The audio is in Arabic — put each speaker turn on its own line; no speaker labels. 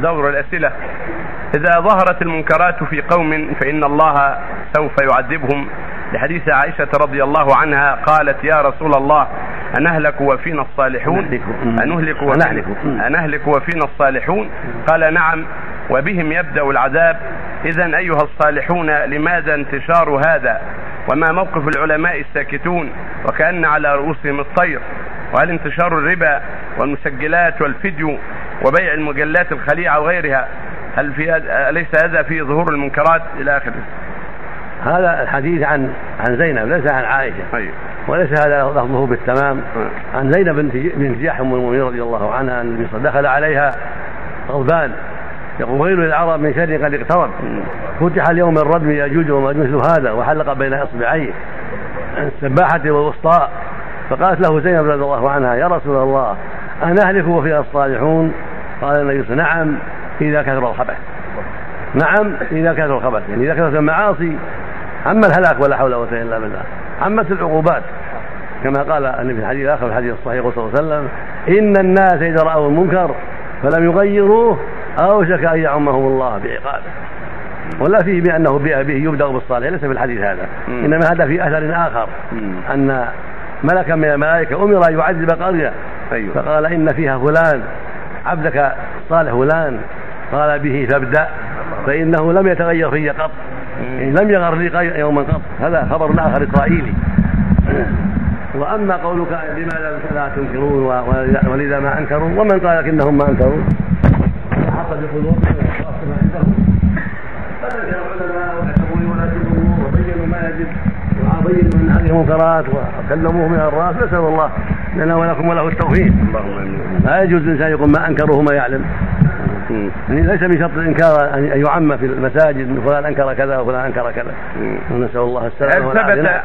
دور الأسئلة. إذا ظهرت المنكرات في قوم فإن الله سوف يعذبهم. لحديث عائشة رضي الله عنها قالت يا رسول الله أنهلك وفينا الصالحون؟ أنهلك وفينا, أنهلك وفينا الصالحون؟ قال نعم وبهم يبدأ العذاب. إذا أيها الصالحون لماذا انتشار هذا؟ وما موقف العلماء الساكتون؟ وكأن على رؤوسهم الطير. وهل انتشار الربا والمسجلات والفيديو وبيع المجلات الخليعة وغيرها. هل في أليس هذا في ظهور المنكرات إلى آخره؟
هذا الحديث عن عن زينب ليس عن عائشة.
أيوه.
وليس هذا لفظه بالتمام. عن زينب بنت بنت جحش أم المؤمنين رضي الله عنها أن دخل عليها غضبان. يقول ويل للعرب من شر قد اقترب. فتح اليوم الردم ياجوج وماجوج هذا وحلق بين إصبعيه. السباحة والوسطاء. فقالت له زينب رضي الله عنها يا رسول الله أنهلك وفيها الصالحون؟ قال النبي نعم إذا كثر الخبث. نعم إذا كثر الخبث. يعني إذا كثرت المعاصي عم الهلاك ولا حول ولا قوة إلا بالله. عمت العقوبات كما قال النبي في الحديث الآخر في الحديث الصحيح صلى الله عليه وسلم إن الناس إذا رأوا المنكر فلم يغيروه أوشك أن يعمهم الله بعقابه ولا فيه بأنه به يبدأ بالصالح ليس في الحديث هذا. إنما هذا في أثر آخر. أن ملكا من الملائكة أمر أن يعذب قرية. أيوة. فقال إن فيها فلان. عبدك صالح فلان قال به فابدأ فإنه لم يتغير في قط لم يغر لي يوما قط. هذا خبر آخر إسرائيلي. وأما قولك لماذا لا تنكرون ولذا ما أنكروا ومن قال لكنهم ما أنكروا؟ حق بقلوبهم فذكر العلماء تكفروا وبينوا ما يجب وبينوا من هذه المنكرات وكلموه من الرأس. نسأل الله لنا ولكم وله التوفيق. لا يجوز الإنسان يقول ما أنكره ما يعلم. يعني ليس من شرط الإنكار أن يعم في المساجد فلان أنكر كذا وفلان أنكر كذا. نسأل الله السلامة والعافية.